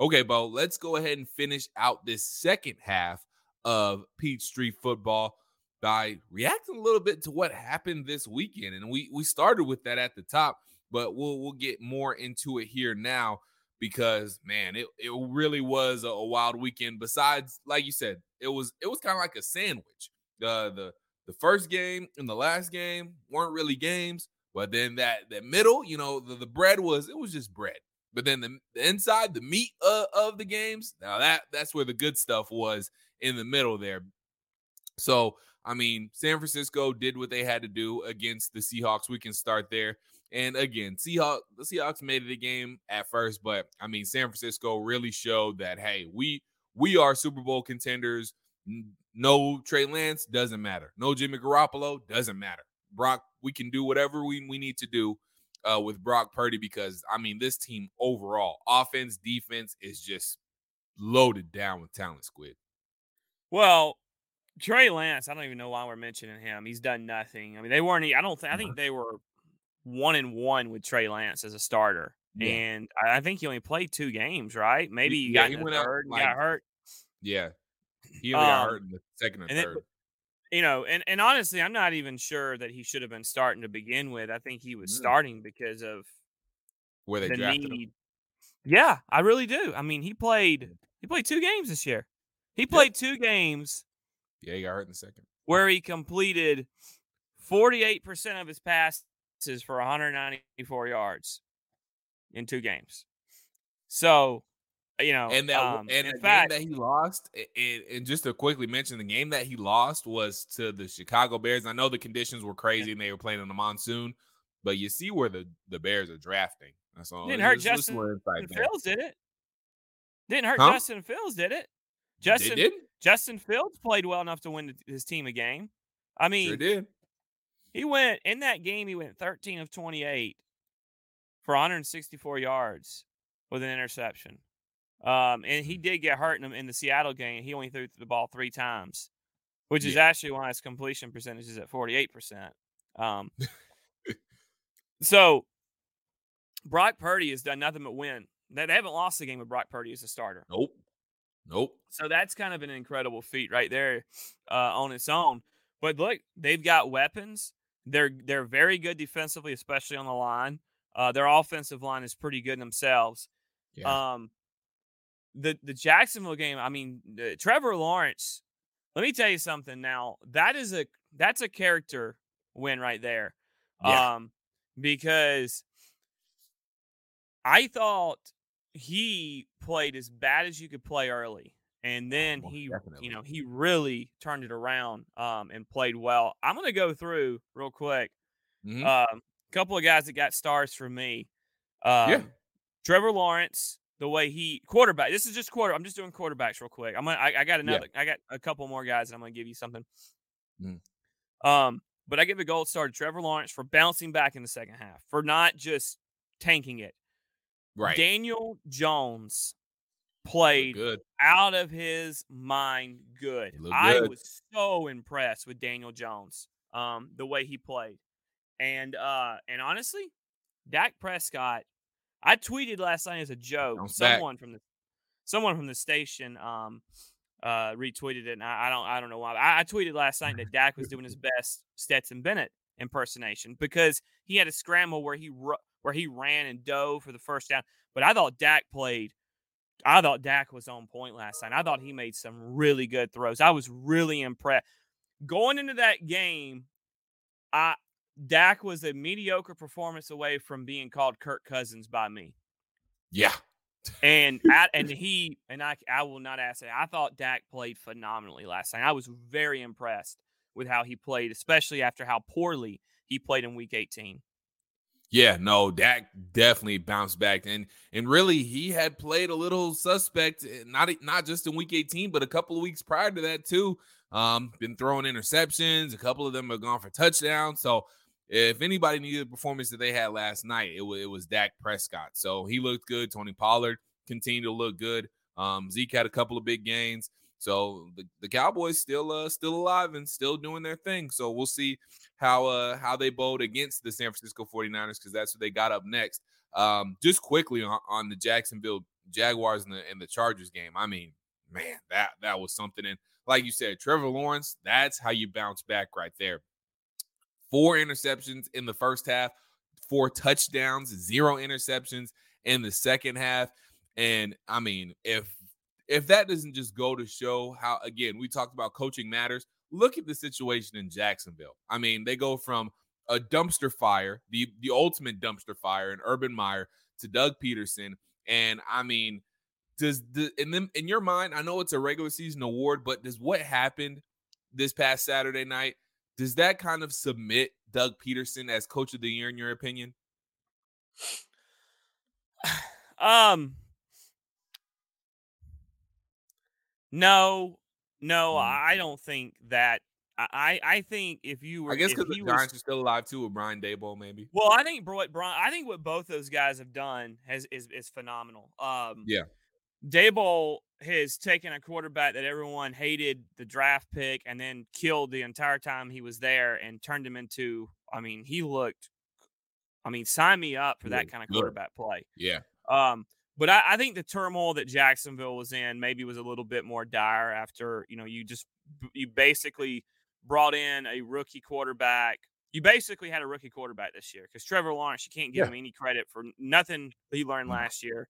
Okay, Beau, let's go ahead and finish out this second half of Peachtree football by reacting a little bit to what happened this weekend. And we we started with that at the top, but we'll we'll get more into it here now because man, it, it really was a, a wild weekend. Besides, like you said, it was it was kind of like a sandwich. Uh, the the first game and the last game weren't really games, but then that that middle, you know, the, the bread was it was just bread. But then the, the inside, the meat uh, of the games, now that that's where the good stuff was in the middle there. So, I mean, San Francisco did what they had to do against the Seahawks. We can start there. And again, Seahawks, the Seahawks made it a game at first, but I mean, San Francisco really showed that hey, we we are Super Bowl contenders. No Trey Lance doesn't matter. No Jimmy Garoppolo doesn't matter. Brock, we can do whatever we, we need to do uh, with Brock Purdy because I mean this team overall, offense, defense is just loaded down with talent. Squid. Well, Trey Lance, I don't even know why we're mentioning him. He's done nothing. I mean, they weren't. I don't think. I think they were one and one with Trey Lance as a starter, yeah. and I think he only played two games. Right? Maybe he yeah, got he went third, out, like, got hurt. Yeah, he only um, got hurt in the second and, and third. It, you know, and, and honestly, I'm not even sure that he should have been starting to begin with. I think he was mm. starting because of where they the drafted need. Him. Yeah, I really do. I mean, he played he played two games this year. He played yep. two games. Yeah, he got hurt in the second. Where he completed 48% of his passes for 194 yards in two games. So you know, and that um, and the fact, game that he lost, and, and, just to quickly mention, the game that he lost was to the Chicago Bears. I know the conditions were crazy and they were playing in the monsoon, but you see where the the Bears are drafting. That's all. Didn't hurt Justin Fields, did it? Didn't hurt huh? Justin Fields, did it? Justin did? Justin Fields played well enough to win his team a game. I mean, sure did. He went in that game. He went 13 of 28 for 164 yards with an interception. Um, and he did get hurt in, in the Seattle game. He only threw the ball three times, which yeah. is actually why his completion percentage is at 48%. Um, so Brock Purdy has done nothing but win. They, they haven't lost the game with Brock Purdy as a starter. Nope. Nope. So that's kind of an incredible feat right there uh, on its own. But look, they've got weapons. They're they're very good defensively, especially on the line. Uh, their offensive line is pretty good themselves. Yeah. Um, the the Jacksonville game, I mean, Trevor Lawrence. Let me tell you something. Now that is a that's a character win right there, yeah. um, because I thought he played as bad as you could play early, and then he, definitely. you know, he really turned it around um, and played well. I'm gonna go through real quick. Mm-hmm. a um, couple of guys that got stars for me. Um, yeah. Trevor Lawrence, the way he quarterback. This is just quarter. I'm just doing quarterbacks real quick. I'm gonna. I, I got another. Yeah. I got a couple more guys, and I'm gonna give you something. Mm. Um, but I give a gold star to Trevor Lawrence for bouncing back in the second half, for not just tanking it. Right. Daniel Jones played good. out of his mind good. good. I was so impressed with Daniel Jones, um, the way he played. And uh and honestly, Dak Prescott I tweeted last night as a joke. I'm someone back. from the someone from the station um uh retweeted it and I, I don't I don't know why. I, I, tweeted last night that Dak was doing his best Stetson Bennett impersonation because he had a scramble where he where he ran and dove for the first down. But I thought Dak played I thought Dak was on point last night. I thought he made some really good throws. I was really impressed. Going into that game, I Dak was a mediocre performance away from being called Kirk Cousins by me. Yeah. and and he and I I will not ask it. I thought Dak played phenomenally last night. I was very impressed with how he played, especially after how poorly he played in Week 18. Yeah, no, Dak definitely bounced back, and and really he had played a little suspect, eh, not not just in Week 18, but a couple of weeks prior to that too. Um, been throwing interceptions. A couple of them have gone for touchdowns. So if anybody needed the performance that they had last night, it was it was Dak Prescott. So he looked good. Tony Pollard continued to look good. Um, Zeke had a couple of big gains. So the, the Cowboys still uh still alive and still doing their thing. So we'll see how uh how they bowled against the San Francisco 49ers because that's what they got up next. Um, just quickly on, on the Jacksonville Jaguars and the and the Chargers game. I mean, man, that that was something. And like you said, Trevor Lawrence, that's how you bounce back right there. Four interceptions in the first half, four touchdowns, zero interceptions in the second half. And I mean, if if that doesn't just go to show how again we talked about coaching matters look at the situation in jacksonville i mean they go from a dumpster fire the the ultimate dumpster fire in urban meyer to doug Pederson. and i mean does the in them in your mind i know it's a regular season award but does what happened this past saturday night does that kind of submit doug Pederson as coach of the year in your opinion um No, no, mm. I don't think that. I I think if you were, I guess because the Giants are still alive too, with Brian Daboll maybe. Well, I think what Brian, I think what both those guys have done has is is phenomenal. Um, yeah, Daboll has taken a quarterback that everyone hated the draft pick and then killed the entire time he was there and turned him into. I mean, he looked. I mean, sign me up for that kind of quarterback play. Yeah. Um, but I, I, think the turmoil that Jacksonville was in maybe was a little bit more dire after you know you just you basically brought in a rookie quarterback. You basically had a rookie quarterback this year because Trevor Lawrence, you can't give yeah. him any credit for nothing he learned last year.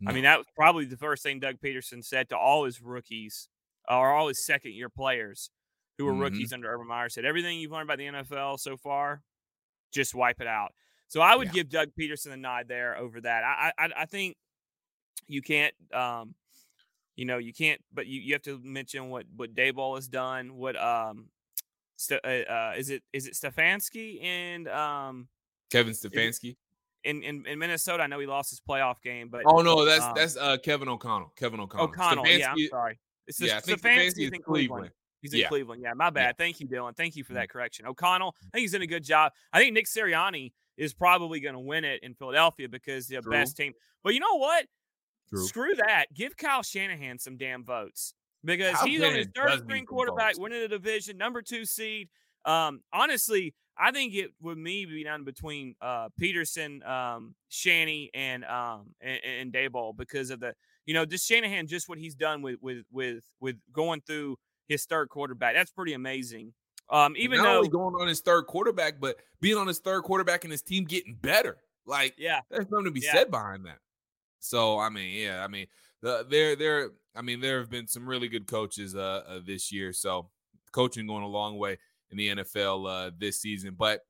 No. I mean, that was probably the first thing Doug Pederson said to all his rookies or all his second year players who were mm-hmm. rookies under Urban Meyer said, everything you've learned about the NFL so far, just wipe it out. So I would yeah. give Doug Pederson a nod there over that. I, I I think you can't um you know you can't but you, you have to mention what what Daboll has done what um St- uh, uh, is it is it Stefanski and um Kevin Stefanski in, in in Minnesota I know he lost his playoff game but oh no that's um, that's uh Kevin O'Connell Kevin O'Connell O'Connell Stefanski, yeah I'm sorry it's yeah, Stefanski, Stefanski in Cleveland. Cleveland. He's in yeah. Cleveland. Yeah, my bad. Yeah. Thank you, Dylan. Thank you for that mm-hmm. correction. O'Connell, I think he's done a good job. I think Nick Sirianni is probably going to win it in Philadelphia because the best team. But you know what? True. Screw that. Give Kyle Shanahan some damn votes because Kyle he's on his third string quarterback, winning the division, number two seed. Um, honestly, I think it would me be down between uh, Pederson, um, Shanny, and um and, and Daboll because of the you know just Shanahan, just what he's done with with with with going through his third quarterback. That's pretty amazing. Um, even not though only going on his third quarterback, but being on his third quarterback and his team getting better. Like, yeah, there's something to be yeah. said behind that. So I mean, yeah, I mean, the, there, there, I mean, there have been some really good coaches uh, uh, this year. So coaching going a long way in the NFL uh, this season. But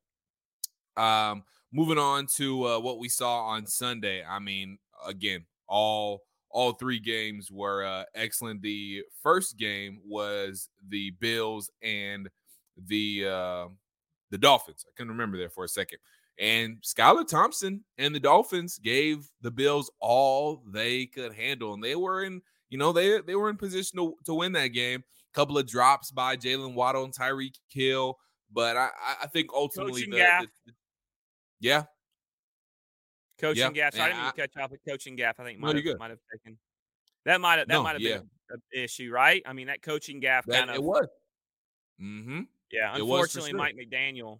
um, moving on to uh, what we saw on Sunday. I mean, again, all all three games were uh, excellent. The first game was the Bills and the uh, the Dolphins. I can remember there for a second. And Skylar Thompson and the Dolphins gave the Bills all they could handle. And they were in, you know, they they were in position to, to win that game. Couple of drops by Jaylen Waddle and Tyreek Hill. But I, I think ultimately the, the, the, yeah. Coaching yeah. gaffe. So I didn't even catch up with coaching gaffe. I think might, have, might have taken that might have that no, might have yeah. been an issue, right? I mean, that coaching gaffe kind of it was. Mm-hmm. Yeah, unfortunately, sure. Mike McDaniel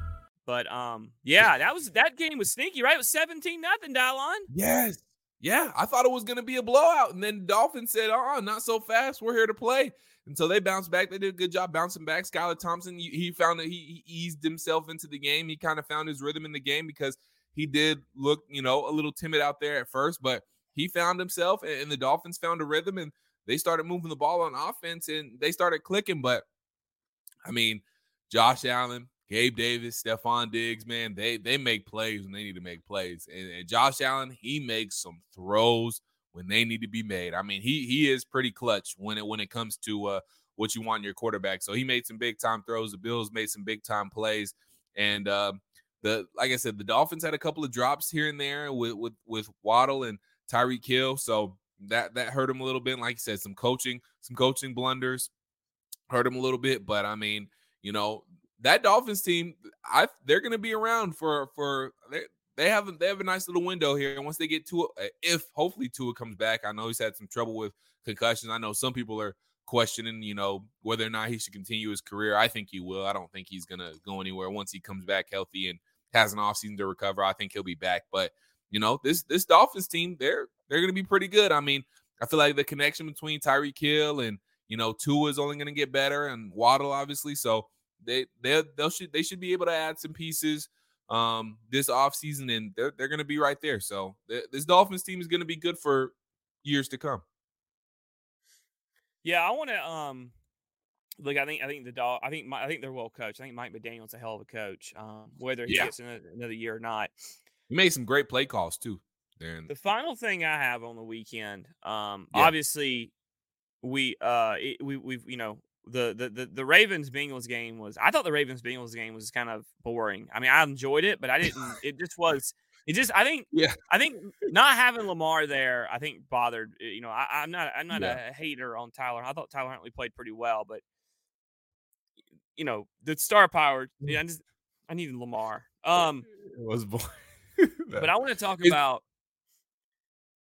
But um, yeah, that was that game was sneaky, right? It was 17 nothing, Dylan. Yes. Yeah, I thought it was gonna be a blowout. And then Dolphins said, oh, not so fast. We're here to play. And so they bounced back. They did a good job bouncing back. Skylar Thompson, he found that he, he eased himself into the game. He kind of found his rhythm in the game because he did look, you know, a little timid out there at first, but he found himself and the Dolphins found a rhythm and they started moving the ball on offense and they started clicking. But I mean, Josh Allen, Gabe Davis, Stefon Diggs, man, they they make plays when they need to make plays. And, and, Josh Allen, he makes some throws when they need to be made. I mean, he he is pretty clutch when it when it comes to uh, what you want in your quarterback. So he made some big time throws. The Bills made some big time plays, and uh, the like I said, the Dolphins had a couple of drops here and there with with with Waddle and Tyreek Hill. So that that hurt him a little bit. Like you said, some coaching, some coaching blunders hurt him a little bit. But I mean, you know, that Dolphins team, I they're going to be around for for they have they have a nice little window here. And once they get to it, eh, if hopefully Tua comes back, I know he's had some trouble with concussions. I know some people are questioning, you know, whether or not he should continue his career. I think he will. I don't think he's going to go anywhere once he comes back healthy and has an offseason to recover. I think he'll be back. But you know, this this Dolphins team, they're they're going to be pretty good. I mean, I feel like the connection between Tyreek Hill and you know Tua is only going to get better, and Waddle obviously. So they they they should they should be able to add some pieces um this offseason and they're they're going to be right there. So th- this Dolphins team is going to be good for years to come. Yeah, I want to um look. I think I think the dog. I think my, I think they're well coached. I think Mike McDaniel's a hell of a coach. Um, whether he yeah. gets another, another year or not, he made some great play calls too. Darren. The final thing I have on the weekend, um, yeah. obviously, we uh it, we we've you know the, the the the Ravens Bengals game was I thought the Ravens Bengals game was kind of boring. I mean, I enjoyed it, but I didn't. it just was. It just I think yeah I think not having Lamar there I think bothered eh, you know I, am not I'm not yeah. a hater on Tyler I thought Tyler Huntley played pretty well but you know the star power yeah, I just I needed Lamar um it was boring but I want to talk about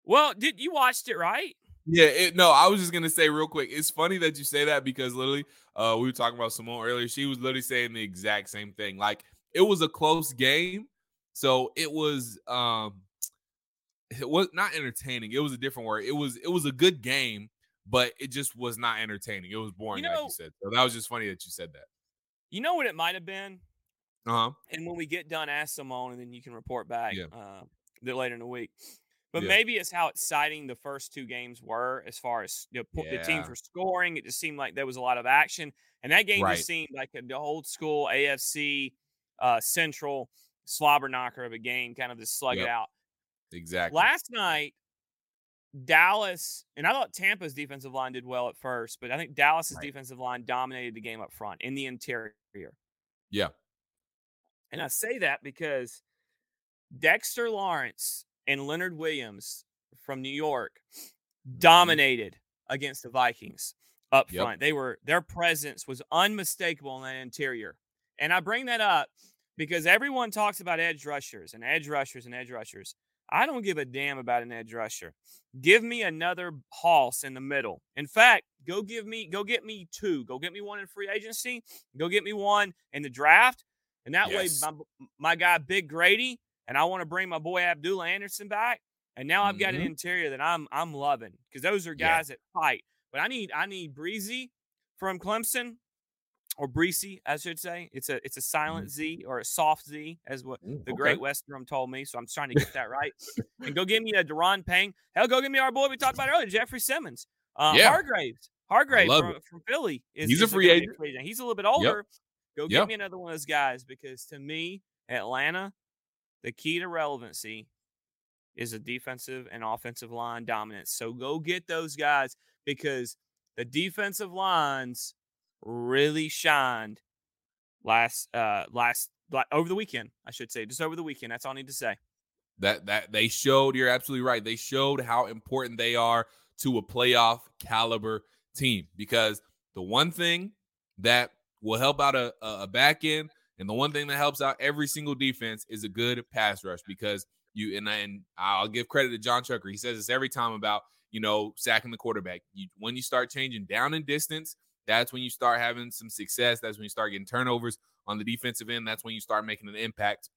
well did you watched it right yeah, it, no, I was just gonna say real quick. It's funny that you say that because literally, uh, we were talking about Simone earlier. She was literally saying the exact same thing. Like it was a close game, so it was um, it was not entertaining. It was a different word. It was it was a good game, but it just was not entertaining. It was boring, you know, like you said. So that was just funny that you said that. You know what it might have been. Uh huh. And when we get done, ask Simone, and then you can report back. Yeah. Uh, later in the week. But yeah. maybe it's how exciting the first two games were as far as know, yeah. the teams were scoring. It just seemed like there was a lot of action. And that game right. just seemed like the old school AFC uh, Central slobber knocker of a game, kind of just slug yep. it out. Exactly. Last night, Dallas, and I thought Tampa's defensive line did well at first, but I think Dallas's right. defensive line dominated the game up front in the interior. Yeah. And I say that because Dexter Lawrence and Leonard Williams from New York mm-hmm. dominated against the Vikings up yep. front. They were their presence was unmistakable in that interior. And I bring that up because everyone talks about edge rushers and edge rushers and edge rushers. I don't give a damn about an edge rusher. Give me another Hoss in the middle. In fact, go give me go get me two. Go get me one in free agency. Go get me one in the draft. And that yes. way my, my guy Big Grady and I want to bring my boy Abdullah Anderson back. And now I've got mm-hmm. an interior that I'm I'm loving because those are guys yeah. that fight. But I need I need Breezy from Clemson or Breezy, I should say. It's a it's a silent mm-hmm. Z or a soft Z, as what Ooh, the okay. Great Western told me. So I'm trying to get that right. and go give me a Daron Payne. Hell, go give me our boy we talked about earlier, Jeffrey Simmons. Uh, yeah. Hargraves. Hargraves from, from, Philly is he's a free agent. He's a little bit older. Yep. Go yep. give me another one of those guys because to me, Atlanta the key to relevancy is a defensive and offensive line dominance. So go get those guys because the defensive lines really shined last uh last over the weekend, I should say. Just over the weekend. That's all I need to say. That that they showed, you're absolutely right. They showed how important they are to a playoff caliber team because the one thing that will help out a, a back end and the one thing that helps out every single defense is a good pass rush because you and, and I'll give credit to John Chucker. He says this every time about you know sacking the quarterback. You, when you start changing down in distance, that's when you start having some success. That's when you start getting turnovers on the defensive end. That's when you start making an impact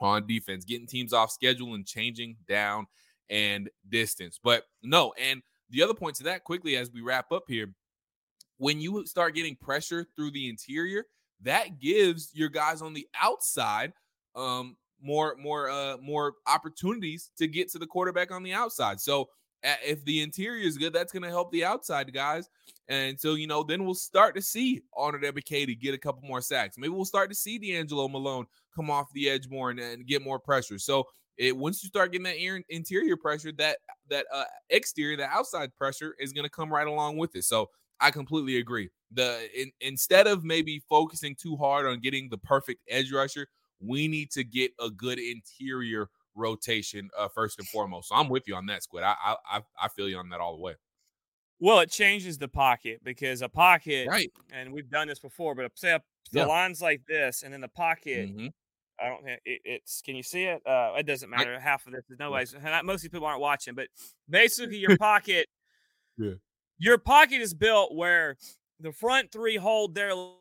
on defense, getting teams off schedule and changing down and distance. But no, and the other point to that quickly as we wrap up here, when you start getting pressure through the interior, that gives your guys on the outside um, more more uh more opportunities to get to the quarterback on the outside. So if the interior is good, that's going to help the outside guys. And so, you know, then we'll start to see Arnold Ebiketie get a couple more sacks. Maybe we'll start to see D'Angelo Malone come off the edge more and, and get more pressure. So it once you start getting that interior pressure, that that uh, exterior, the outside pressure is going to come right along with it. So I completely agree. The in, instead of maybe focusing too hard on getting the perfect edge rusher, we need to get a good interior rotation uh, first and foremost. So I'm with you on that, Squid. I I I feel you on that all the way. Well, it changes the pocket because a pocket, right? And we've done this before, but say the yeah. lines like this, and then the pocket. Mm-hmm. I don't think it, it's. Can you see it? Uh, it doesn't matter. I, Half of this is nobody's. Most people aren't watching, but basically, your pocket. yeah. Your pocket is built where the front three hold their line,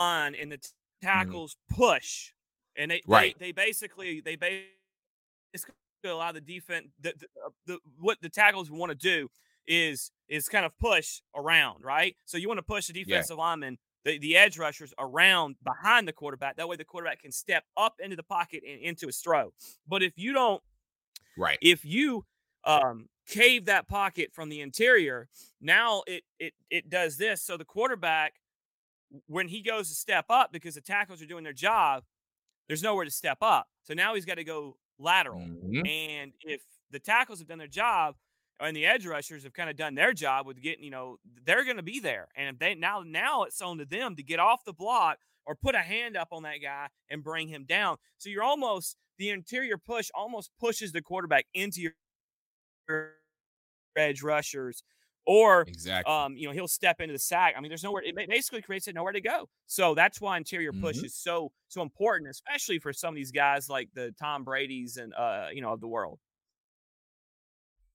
and the mm-hmm. tackles mm-hmm. push and they right. they, they basically they basically allow the defense the, the, uh, the what the tackles want to do is is kind of push around right so you want to push the defensive yeah. lineman the, the edge rushers around behind the quarterback that way the quarterback can step up into the pocket and into his throw but if you don't right if you um cave that pocket from the interior now it it it does this so the quarterback when he goes to step up because the tackles are doing their job there's nowhere to step up. So now he's got to go lateral. Mm-hmm. And if the tackles have done their job and the edge rushers have kind of done their job with getting, you know, they're going to be there. And if they now now it's on to them to get off the block or put a hand up on that guy and bring him down. So you're almost the interior push almost pushes the quarterback into your edge rushers or exactly. um, you know, he'll step into the sack. I mean, there's nowhere. It basically creates it nowhere to go. So that's why interior push mm-hmm. is so so important, especially for some of these guys like the Tom Brady's and uh, you know, of the world.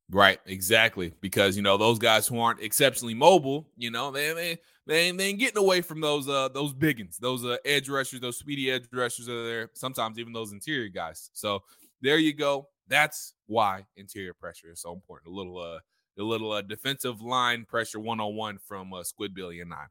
Right, exactly. Because you know those guys who aren't exceptionally mobile, you know, they they they ain't, they ain't getting away from those uh those biggins, those uh edge rushers, those speedy edge rushers are there. Sometimes even those interior guys. So there you go. That's why interior pressure is so important. A little uh the little uh, defensive line pressure 101 from uh, Squid Billy and I.